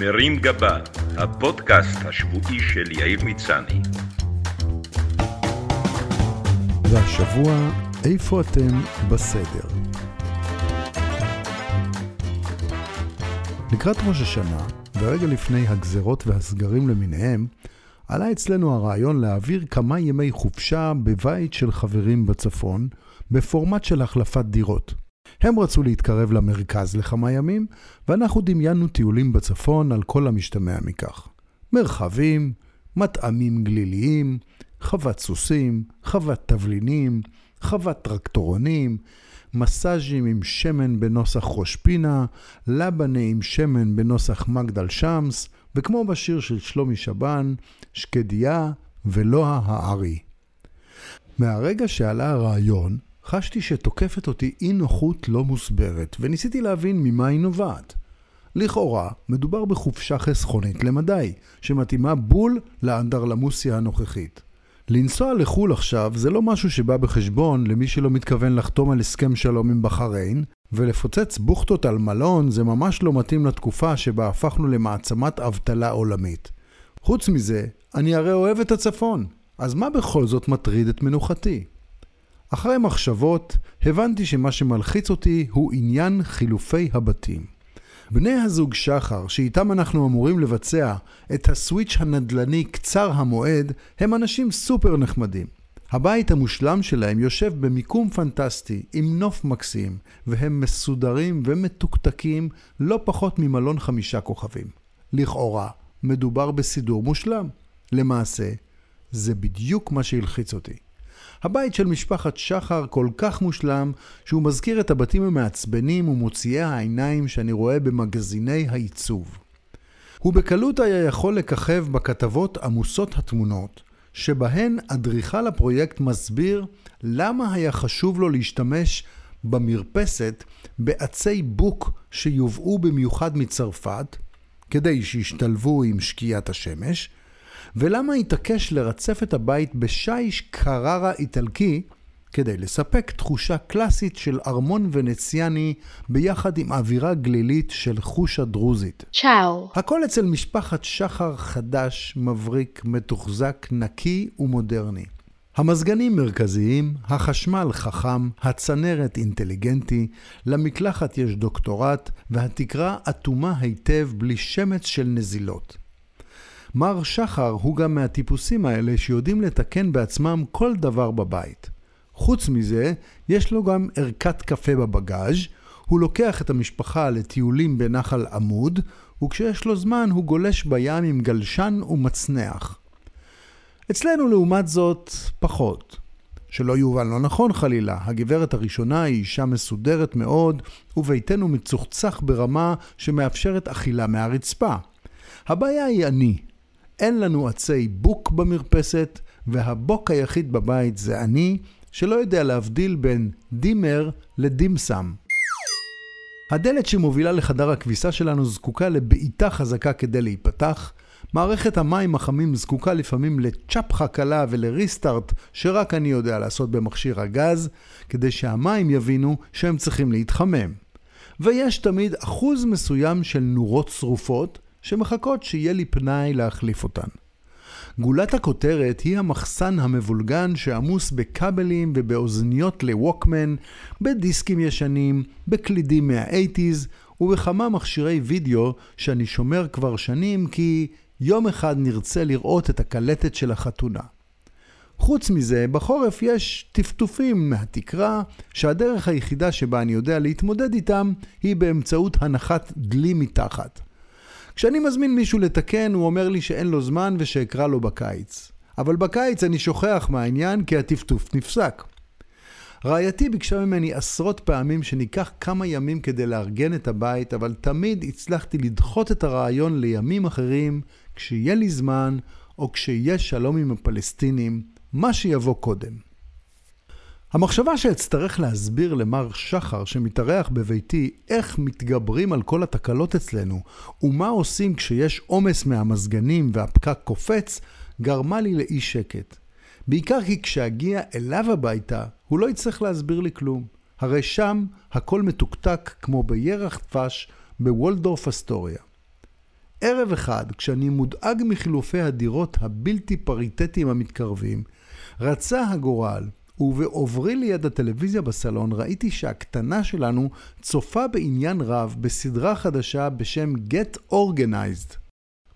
מרים גבה, הפודקאסט השבועי של יאיר מצני. והשבוע, איפה אתם בסדר? לקראת ראש השנה, ורגע לפני הגזרות והסגרים למיניהם, עלה אצלנו הרעיון להעביר כמה ימי חופשה בבית של חברים בצפון, בפורמט של החלפת דירות. הם רצו להתקרב למרכז לכמה ימים, ואנחנו דמיינו טיולים בצפון על כל המשתמע מכך. מרחבים, מטעמים גליליים, חוות סוסים, חוות תבלינים, חוות טרקטורונים, מסאז'ים עם שמן בנוסח ראש פינה, לבנה עם שמן בנוסח מגדל שמס, וכמו בשיר של שלומי שבן, שקדיה ולוה הארי. מהרגע שעלה הרעיון, חשתי שתוקפת אותי אי נוחות לא מוסברת, וניסיתי להבין ממה היא נובעת. לכאורה, מדובר בחופשה חסכונית למדי, שמתאימה בול לאנדרלמוסיה הנוכחית. לנסוע לחו"ל עכשיו זה לא משהו שבא בחשבון למי שלא מתכוון לחתום על הסכם שלום עם בחריין, ולפוצץ בוכטות על מלון זה ממש לא מתאים לתקופה שבה הפכנו למעצמת אבטלה עולמית. חוץ מזה, אני הרי אוהב את הצפון, אז מה בכל זאת מטריד את מנוחתי? אחרי מחשבות, הבנתי שמה שמלחיץ אותי הוא עניין חילופי הבתים. בני הזוג שחר, שאיתם אנחנו אמורים לבצע את הסוויץ' הנדל"ני קצר המועד, הם אנשים סופר נחמדים. הבית המושלם שלהם יושב במיקום פנטסטי, עם נוף מקסים, והם מסודרים ומתוקתקים לא פחות ממלון חמישה כוכבים. לכאורה, מדובר בסידור מושלם. למעשה, זה בדיוק מה שהלחיץ אותי. הבית של משפחת שחר כל כך מושלם, שהוא מזכיר את הבתים המעצבנים ומוציאי העיניים שאני רואה במגזיני העיצוב. הוא בקלות היה יכול לככב בכתבות עמוסות התמונות, שבהן אדריכל הפרויקט מסביר למה היה חשוב לו להשתמש במרפסת בעצי בוק שיובאו במיוחד מצרפת, כדי שישתלבו עם שקיעת השמש, ולמה התעקש לרצף את הבית בשיש קררה איטלקי כדי לספק תחושה קלאסית של ארמון ונציאני ביחד עם אווירה גלילית של חושה דרוזית. צ'או. הכל אצל משפחת שחר חדש, מבריק, מתוחזק, נקי ומודרני. המזגנים מרכזיים, החשמל חכם, הצנרת אינטליגנטי, למקלחת יש דוקטורט, והתקרה אטומה היטב בלי שמץ של נזילות. מר שחר הוא גם מהטיפוסים האלה שיודעים לתקן בעצמם כל דבר בבית. חוץ מזה, יש לו גם ערכת קפה בבגאז', הוא לוקח את המשפחה לטיולים בנחל עמוד, וכשיש לו זמן הוא גולש בים עם גלשן ומצנח. אצלנו לעומת זאת, פחות. שלא יובן לא נכון חלילה, הגברת הראשונה היא אישה מסודרת מאוד, וביתנו מצוחצח ברמה שמאפשרת אכילה מהרצפה. הבעיה היא אני. אין לנו עצי בוק במרפסת, והבוק היחיד בבית זה אני, שלא יודע להבדיל בין דימר לדימסם. הדלת שמובילה לחדר הכביסה שלנו זקוקה לבעיטה חזקה כדי להיפתח, מערכת המים החמים זקוקה לפעמים לצ'פחה קלה ולריסטארט שרק אני יודע לעשות במכשיר הגז, כדי שהמים יבינו שהם צריכים להתחמם. ויש תמיד אחוז מסוים של נורות שרופות, שמחכות שיהיה לי פנאי להחליף אותן. גולת הכותרת היא המחסן המבולגן שעמוס בכבלים ובאוזניות לווקמן, בדיסקים ישנים, בקלידים מה-80's ובכמה מכשירי וידאו שאני שומר כבר שנים כי יום אחד נרצה לראות את הקלטת של החתונה. חוץ מזה, בחורף יש טפטופים מהתקרה, שהדרך היחידה שבה אני יודע להתמודד איתם היא באמצעות הנחת דלי מתחת. כשאני מזמין מישהו לתקן, הוא אומר לי שאין לו זמן ושאקרא לו בקיץ. אבל בקיץ אני שוכח מהעניין כי הטפטוף נפסק. רעייתי ביקשה ממני עשרות פעמים שניקח כמה ימים כדי לארגן את הבית, אבל תמיד הצלחתי לדחות את הרעיון לימים אחרים, כשיהיה לי זמן, או כשיהיה שלום עם הפלסטינים, מה שיבוא קודם. המחשבה שאצטרך להסביר למר שחר שמתארח בביתי איך מתגברים על כל התקלות אצלנו ומה עושים כשיש עומס מהמזגנים והפקק קופץ, גרמה לי לאי שקט. בעיקר כי כשאגיע אליו הביתה, הוא לא יצטרך להסביר לי כלום. הרי שם הכל מתוקתק כמו בירח דבש בוולדורף אסטוריה. ערב אחד, כשאני מודאג מחילופי הדירות הבלתי פריטטיים המתקרבים, רצה הגורל, ובעוברי ליד הטלוויזיה בסלון ראיתי שהקטנה שלנו צופה בעניין רב בסדרה חדשה בשם Get Organized.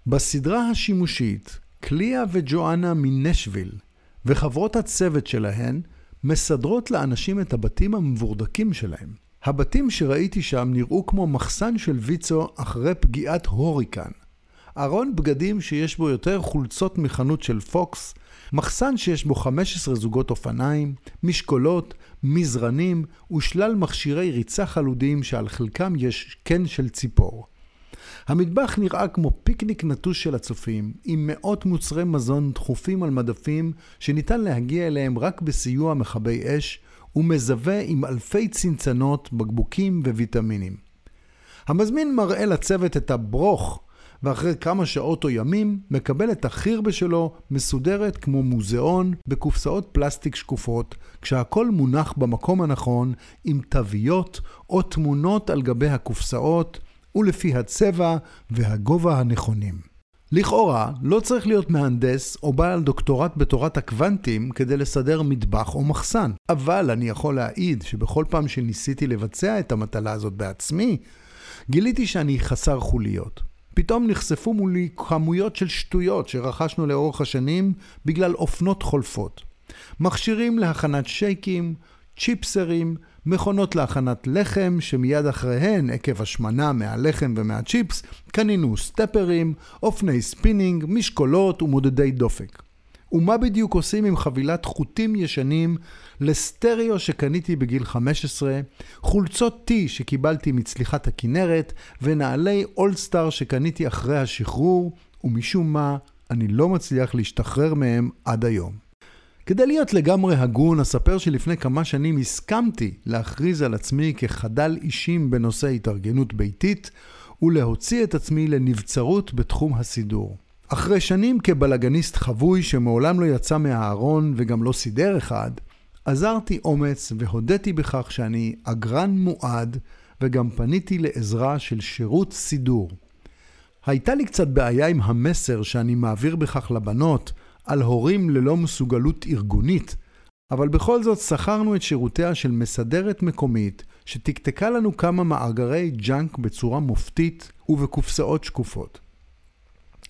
בסדרה השימושית, קליה וג'ואנה מנשוויל וחברות הצוות שלהן מסדרות לאנשים את הבתים המבורדקים שלהם. הבתים שראיתי שם נראו כמו מחסן של ויצו אחרי פגיעת הוריקן. ארון בגדים שיש בו יותר חולצות מחנות של פוקס, מחסן שיש בו 15 זוגות אופניים, משקולות, מזרנים ושלל מכשירי ריצה חלודיים שעל חלקם יש קן של ציפור. המטבח נראה כמו פיקניק נטוש של הצופים, עם מאות מוצרי מזון דחופים על מדפים שניתן להגיע אליהם רק בסיוע מכבי אש, ומזווה עם אלפי צנצנות, בקבוקים וויטמינים. המזמין מראה לצוות את הברוך, ואחרי כמה שעות או ימים מקבל את החירבה שלו מסודרת כמו מוזיאון בקופסאות פלסטיק שקופות, כשהכל מונח במקום הנכון עם תוויות או תמונות על גבי הקופסאות ולפי הצבע והגובה הנכונים. לכאורה, לא צריך להיות מהנדס או בעל דוקטורט בתורת הקוונטים כדי לסדר מטבח או מחסן. אבל אני יכול להעיד שבכל פעם שניסיתי לבצע את המטלה הזאת בעצמי, גיליתי שאני חסר חוליות. פתאום נחשפו מולי כמויות של שטויות שרכשנו לאורך השנים בגלל אופנות חולפות. מכשירים להכנת שייקים, צ'יפסרים, מכונות להכנת לחם, שמיד אחריהן, עקב השמנה מהלחם ומהצ'יפס, קנינו סטפרים, אופני ספינינג, משקולות ומודדי דופק. ומה בדיוק עושים עם חבילת חוטים ישנים לסטריאו שקניתי בגיל 15, חולצות T שקיבלתי מצליחת הכנרת, ונעלי אולסטאר שקניתי אחרי השחרור, ומשום מה אני לא מצליח להשתחרר מהם עד היום. כדי להיות לגמרי הגון, אספר שלפני כמה שנים הסכמתי להכריז על עצמי כחדל אישים בנושא התארגנות ביתית, ולהוציא את עצמי לנבצרות בתחום הסידור. אחרי שנים כבלגניסט חבוי שמעולם לא יצא מהארון וגם לא סידר אחד, עזרתי אומץ והודיתי בכך שאני אגרן מועד וגם פניתי לעזרה של שירות סידור. הייתה לי קצת בעיה עם המסר שאני מעביר בכך לבנות, על הורים ללא מסוגלות ארגונית, אבל בכל זאת שכרנו את שירותיה של מסדרת מקומית, שתקתקה לנו כמה מאגרי junk בצורה מופתית ובקופסאות שקופות.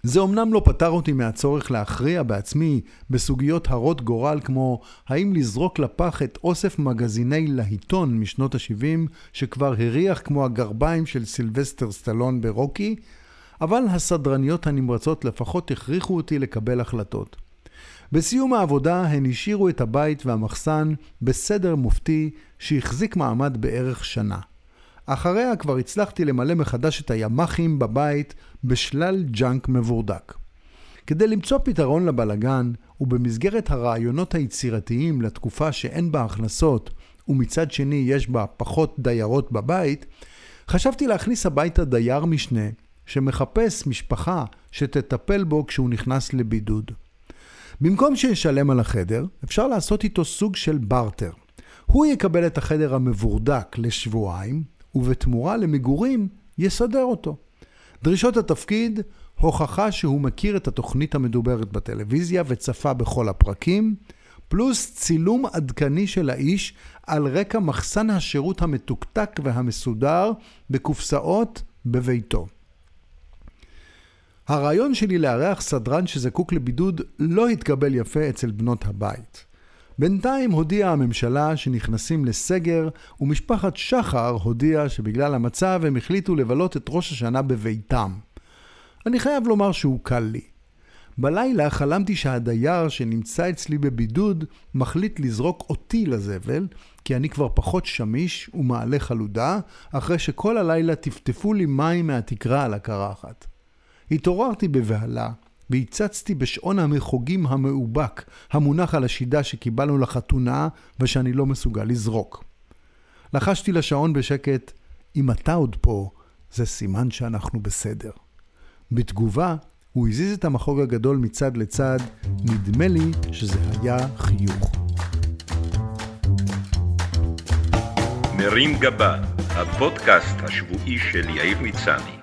זה אמנם לא פטר אותי מהצורך להכריע בעצמי בסוגיות הרות גורל כמו האם לזרוק לפח את אוסף מגזיני להיטון משנות ה-70 שכבר הריח כמו הגרביים של סילבסטר סטלון ברוקי, אבל הסדרניות הנמרצות לפחות הכריחו אותי לקבל החלטות. בסיום העבודה הן השאירו את הבית והמחסן בסדר מופתי שהחזיק מעמד בערך שנה. אחריה כבר הצלחתי למלא מחדש את הימ"חים בבית בשלל ג'אנק מבורדק. כדי למצוא פתרון לבלגן, ובמסגרת הרעיונות היצירתיים לתקופה שאין בה הכנסות, ומצד שני יש בה פחות דיירות בבית, חשבתי להכניס הביתה דייר משנה, שמחפש משפחה שתטפל בו כשהוא נכנס לבידוד. במקום שישלם על החדר, אפשר לעשות איתו סוג של בארטר. הוא יקבל את החדר המבורדק לשבועיים, ובתמורה למגורים יסדר אותו. דרישות התפקיד, הוכחה שהוא מכיר את התוכנית המדוברת בטלוויזיה וצפה בכל הפרקים, פלוס צילום עדכני של האיש על רקע מחסן השירות המתוקתק והמסודר בקופסאות בביתו. הרעיון שלי לארח סדרן שזקוק לבידוד לא התקבל יפה אצל בנות הבית. בינתיים הודיעה הממשלה שנכנסים לסגר, ומשפחת שחר הודיעה שבגלל המצב הם החליטו לבלות את ראש השנה בביתם. אני חייב לומר שהוא קל לי. בלילה חלמתי שהדייר שנמצא אצלי בבידוד מחליט לזרוק אותי לזבל, כי אני כבר פחות שמיש ומעלה חלודה, אחרי שכל הלילה טפטפו לי מים מהתקרה על הקרחת. התעוררתי בבהלה והצצתי בשעון המחוגים המאובק המונח על השידה שקיבלנו לחתונה ושאני לא מסוגל לזרוק. לחשתי לשעון בשקט, אם אתה עוד פה, זה סימן שאנחנו בסדר. בתגובה, הוא הזיז את המחוג הגדול מצד לצד, נדמה לי שזה היה חיוך. מרים גבה, הפודקאסט השבועי של יאיר מצני.